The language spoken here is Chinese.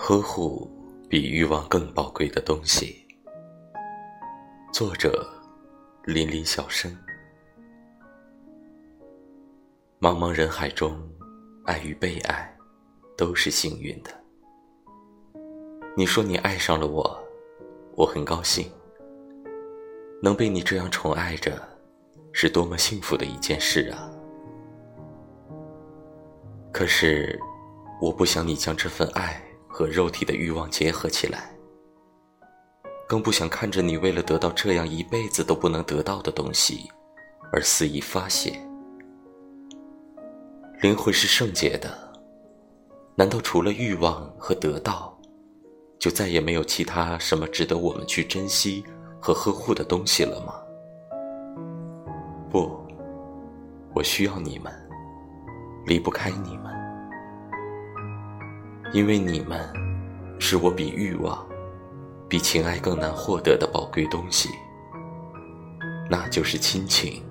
呵护比欲望更宝贵的东西。作者：林林小生。茫茫人海中，爱与被爱都是幸运的。你说你爱上了我，我很高兴。能被你这样宠爱着，是多么幸福的一件事啊！可是，我不想你将这份爱和肉体的欲望结合起来，更不想看着你为了得到这样一辈子都不能得到的东西而肆意发泄。灵魂是圣洁的，难道除了欲望和得到，就再也没有其他什么值得我们去珍惜和呵护的东西了吗？不，我需要你们，离不开你们，因为你们是我比欲望、比情爱更难获得的宝贵东西，那就是亲情。